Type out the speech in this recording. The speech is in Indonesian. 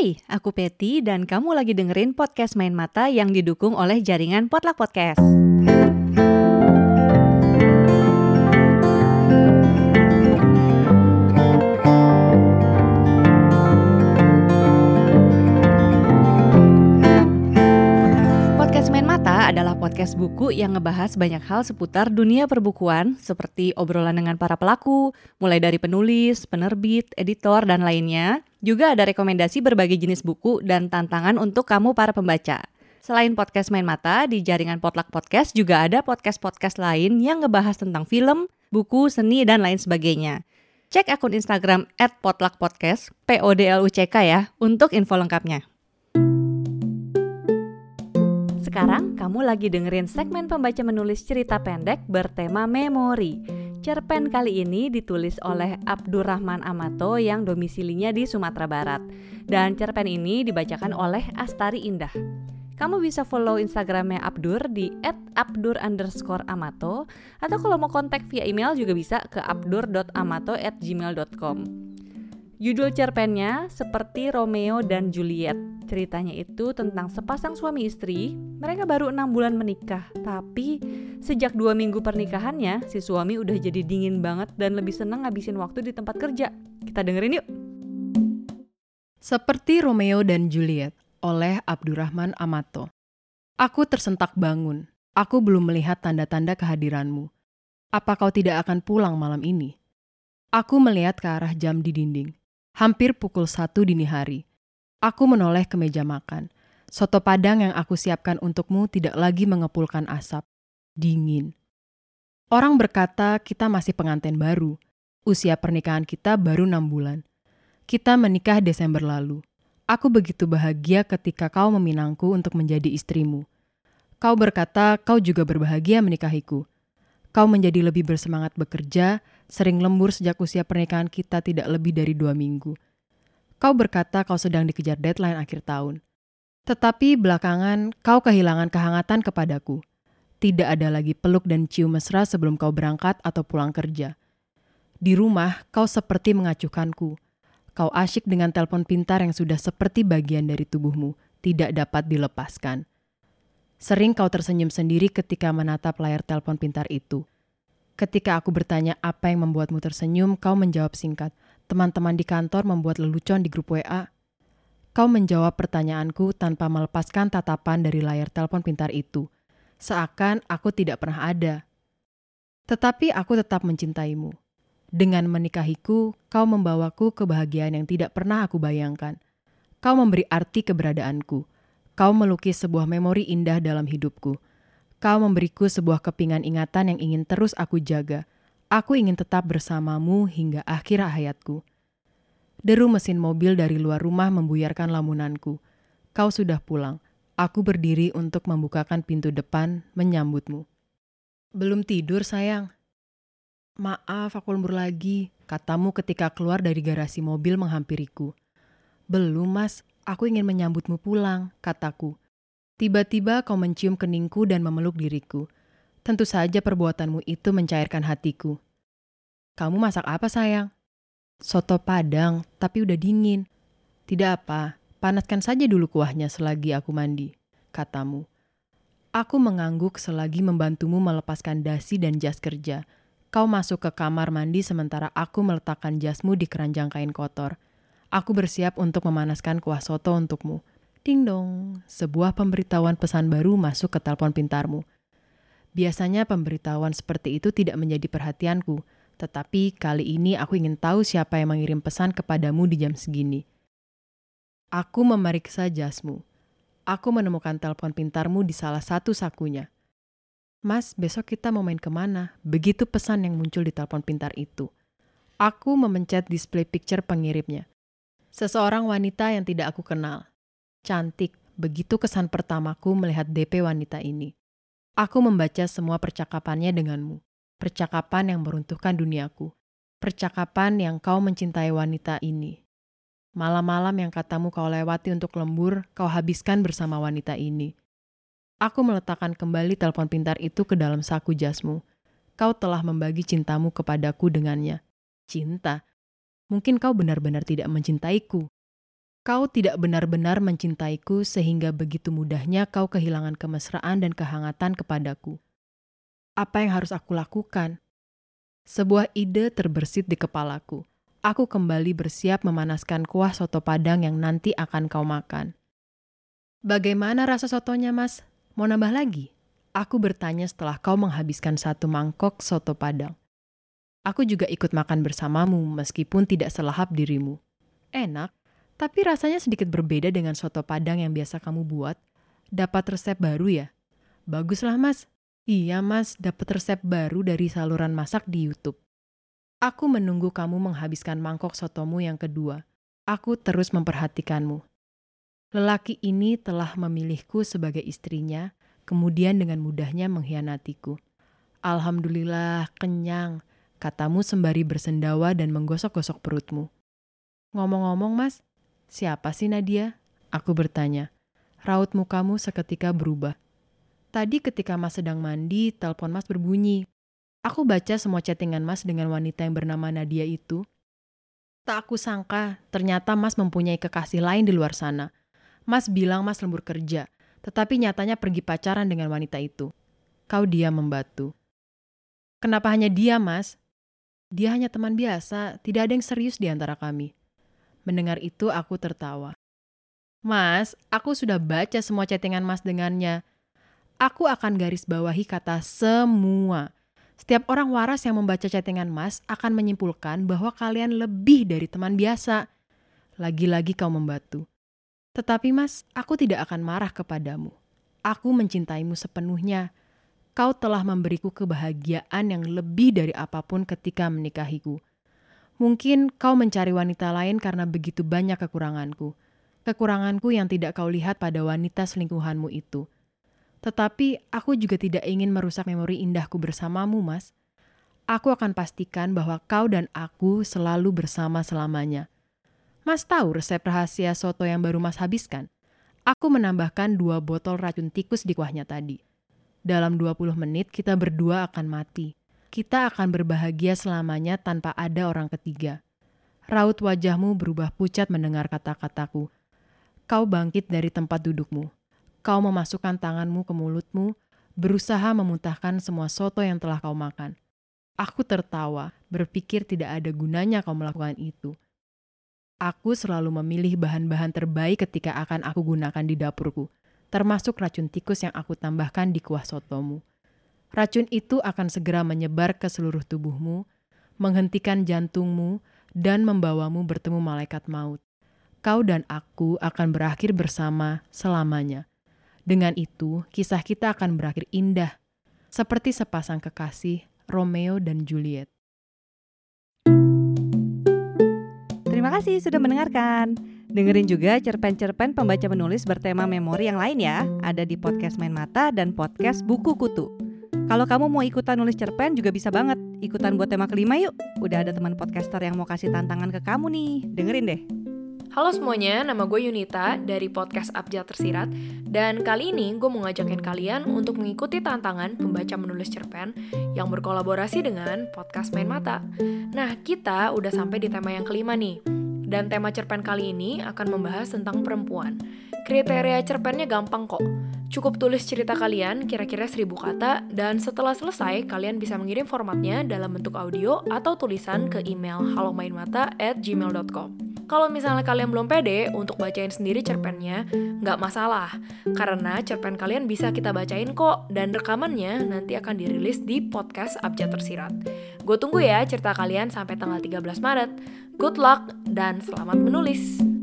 Hai, aku Peti dan kamu lagi dengerin podcast Main Mata yang didukung oleh jaringan Potluck Podcast. Adalah podcast buku yang ngebahas banyak hal seputar dunia perbukuan seperti obrolan dengan para pelaku, mulai dari penulis, penerbit, editor, dan lainnya. Juga ada rekomendasi berbagai jenis buku dan tantangan untuk kamu para pembaca. Selain podcast Main Mata, di jaringan Potluck Podcast juga ada podcast-podcast lain yang ngebahas tentang film, buku, seni, dan lain sebagainya. Cek akun Instagram @potluckpodcast, P O D L U C K ya, untuk info lengkapnya. Sekarang kamu lagi dengerin segmen pembaca menulis cerita pendek bertema memori. Cerpen kali ini ditulis oleh Abdurrahman Amato yang domisilinya di Sumatera Barat. Dan cerpen ini dibacakan oleh Astari Indah. Kamu bisa follow Instagramnya Abdur di @abdur underscore amato atau kalau mau kontak via email juga bisa ke abdur.amato@gmail.com. Judul cerpennya seperti Romeo dan Juliet. Ceritanya itu tentang sepasang suami istri. Mereka baru enam bulan menikah, tapi sejak dua minggu pernikahannya, si suami udah jadi dingin banget dan lebih senang ngabisin waktu di tempat kerja. Kita dengerin yuk. Seperti Romeo dan Juliet oleh Abdurrahman Amato. Aku tersentak bangun. Aku belum melihat tanda-tanda kehadiranmu. Apa kau tidak akan pulang malam ini? Aku melihat ke arah jam di dinding. Hampir pukul satu dini hari. Aku menoleh ke meja makan. Soto padang yang aku siapkan untukmu tidak lagi mengepulkan asap. Dingin. Orang berkata kita masih pengantin baru. Usia pernikahan kita baru enam bulan. Kita menikah Desember lalu. Aku begitu bahagia ketika kau meminangku untuk menjadi istrimu. Kau berkata kau juga berbahagia menikahiku. Kau menjadi lebih bersemangat bekerja, sering lembur sejak usia pernikahan kita tidak lebih dari dua minggu. Kau berkata kau sedang dikejar deadline akhir tahun. Tetapi belakangan kau kehilangan kehangatan kepadaku. Tidak ada lagi peluk dan cium mesra sebelum kau berangkat atau pulang kerja. Di rumah, kau seperti mengacuhkanku. Kau asyik dengan telepon pintar yang sudah seperti bagian dari tubuhmu, tidak dapat dilepaskan. Sering kau tersenyum sendiri ketika menatap layar telepon pintar itu. Ketika aku bertanya apa yang membuatmu tersenyum, kau menjawab singkat, teman-teman di kantor membuat lelucon di grup WA. Kau menjawab pertanyaanku tanpa melepaskan tatapan dari layar telepon pintar itu, seakan aku tidak pernah ada. Tetapi aku tetap mencintaimu. Dengan menikahiku, kau membawaku kebahagiaan yang tidak pernah aku bayangkan. Kau memberi arti keberadaanku. Kau melukis sebuah memori indah dalam hidupku. Kau memberiku sebuah kepingan ingatan yang ingin terus aku jaga. Aku ingin tetap bersamamu hingga akhir hayatku. Deru mesin mobil dari luar rumah membuyarkan lamunanku. Kau sudah pulang. Aku berdiri untuk membukakan pintu depan, menyambutmu. Belum tidur, sayang. Maaf, aku lembur lagi, katamu ketika keluar dari garasi mobil menghampiriku. Belum, mas. Aku ingin menyambutmu pulang, kataku. Tiba-tiba kau mencium keningku dan memeluk diriku. Tentu saja perbuatanmu itu mencairkan hatiku. Kamu masak apa, sayang? Soto padang, tapi udah dingin. Tidak apa, panaskan saja dulu kuahnya selagi aku mandi, katamu. Aku mengangguk selagi membantumu melepaskan dasi dan jas kerja. Kau masuk ke kamar mandi sementara aku meletakkan jasmu di keranjang kain kotor. Aku bersiap untuk memanaskan kuah soto untukmu. Ding dong, sebuah pemberitahuan pesan baru masuk ke telepon pintarmu. Biasanya pemberitahuan seperti itu tidak menjadi perhatianku, tetapi kali ini aku ingin tahu siapa yang mengirim pesan kepadamu di jam segini. Aku memeriksa jasmu. Aku menemukan telepon pintarmu di salah satu sakunya. Mas, besok kita mau main ke mana? Begitu pesan yang muncul di telepon pintar itu. Aku memencet display picture pengirimnya. Seseorang wanita yang tidak aku kenal. Cantik, begitu kesan pertamaku melihat DP wanita ini. Aku membaca semua percakapannya denganmu. Percakapan yang meruntuhkan duniaku. Percakapan yang kau mencintai wanita ini. Malam-malam yang katamu kau lewati untuk lembur, kau habiskan bersama wanita ini. Aku meletakkan kembali telepon pintar itu ke dalam saku jasmu. Kau telah membagi cintamu kepadaku dengannya. Cinta? Mungkin kau benar-benar tidak mencintaiku. Kau tidak benar-benar mencintaiku sehingga begitu mudahnya kau kehilangan kemesraan dan kehangatan kepadaku. Apa yang harus aku lakukan? Sebuah ide terbersit di kepalaku. Aku kembali bersiap memanaskan kuah soto padang yang nanti akan kau makan. Bagaimana rasa sotonya, Mas? Mau nambah lagi? Aku bertanya setelah kau menghabiskan satu mangkok soto padang. Aku juga ikut makan bersamamu meskipun tidak selahap dirimu. Enak, tapi rasanya sedikit berbeda dengan soto padang yang biasa kamu buat. Dapat resep baru ya? Baguslah mas. Iya mas, dapat resep baru dari saluran masak di Youtube. Aku menunggu kamu menghabiskan mangkok sotomu yang kedua. Aku terus memperhatikanmu. Lelaki ini telah memilihku sebagai istrinya, kemudian dengan mudahnya mengkhianatiku. Alhamdulillah, kenyang, katamu sembari bersendawa dan menggosok-gosok perutmu. Ngomong-ngomong mas, Siapa sih Nadia? Aku bertanya. Raut mukamu seketika berubah. Tadi ketika Mas sedang mandi, telepon Mas berbunyi. Aku baca semua chattingan Mas dengan wanita yang bernama Nadia itu. Tak aku sangka, ternyata Mas mempunyai kekasih lain di luar sana. Mas bilang Mas lembur kerja, tetapi nyatanya pergi pacaran dengan wanita itu. Kau dia membatu. Kenapa hanya dia, Mas? Dia hanya teman biasa, tidak ada yang serius di antara kami. Mendengar itu aku tertawa. Mas, aku sudah baca semua chattingan Mas dengannya. Aku akan garis bawahi kata semua. Setiap orang waras yang membaca chattingan Mas akan menyimpulkan bahwa kalian lebih dari teman biasa. Lagi-lagi kau membatu. Tetapi Mas, aku tidak akan marah kepadamu. Aku mencintaimu sepenuhnya. Kau telah memberiku kebahagiaan yang lebih dari apa pun ketika menikahiku. Mungkin kau mencari wanita lain karena begitu banyak kekuranganku. Kekuranganku yang tidak kau lihat pada wanita selingkuhanmu itu. Tetapi aku juga tidak ingin merusak memori indahku bersamamu, Mas. Aku akan pastikan bahwa kau dan aku selalu bersama selamanya. Mas tahu resep rahasia soto yang baru Mas habiskan? Aku menambahkan dua botol racun tikus di kuahnya tadi. Dalam 20 menit kita berdua akan mati kita akan berbahagia selamanya tanpa ada orang ketiga. Raut wajahmu berubah pucat mendengar kata-kataku. Kau bangkit dari tempat dudukmu. Kau memasukkan tanganmu ke mulutmu, berusaha memuntahkan semua soto yang telah kau makan. Aku tertawa, berpikir tidak ada gunanya kau melakukan itu. Aku selalu memilih bahan-bahan terbaik ketika akan aku gunakan di dapurku, termasuk racun tikus yang aku tambahkan di kuah sotomu. Racun itu akan segera menyebar ke seluruh tubuhmu, menghentikan jantungmu, dan membawamu bertemu malaikat maut. Kau dan aku akan berakhir bersama selamanya. Dengan itu, kisah kita akan berakhir indah, seperti sepasang kekasih Romeo dan Juliet. Terima kasih sudah mendengarkan. Dengerin juga cerpen-cerpen pembaca menulis bertema memori yang lain ya. Ada di podcast Main Mata dan podcast Buku Kutu. Kalau kamu mau ikutan nulis cerpen juga bisa banget. Ikutan buat tema kelima yuk. Udah ada teman podcaster yang mau kasih tantangan ke kamu nih. Dengerin deh. Halo semuanya, nama gue Yunita dari podcast Abjad Tersirat Dan kali ini gue mau ngajakin kalian untuk mengikuti tantangan pembaca menulis cerpen Yang berkolaborasi dengan podcast Main Mata Nah, kita udah sampai di tema yang kelima nih Dan tema cerpen kali ini akan membahas tentang perempuan Kriteria cerpennya gampang kok Cukup tulis cerita kalian kira-kira 1000 kata dan setelah selesai kalian bisa mengirim formatnya dalam bentuk audio atau tulisan ke email halomainmata@gmail.com. Kalau misalnya kalian belum pede untuk bacain sendiri cerpennya, nggak masalah, karena cerpen kalian bisa kita bacain kok, dan rekamannya nanti akan dirilis di podcast Abjad Tersirat. Gue tunggu ya cerita kalian sampai tanggal 13 Maret. Good luck, dan selamat menulis!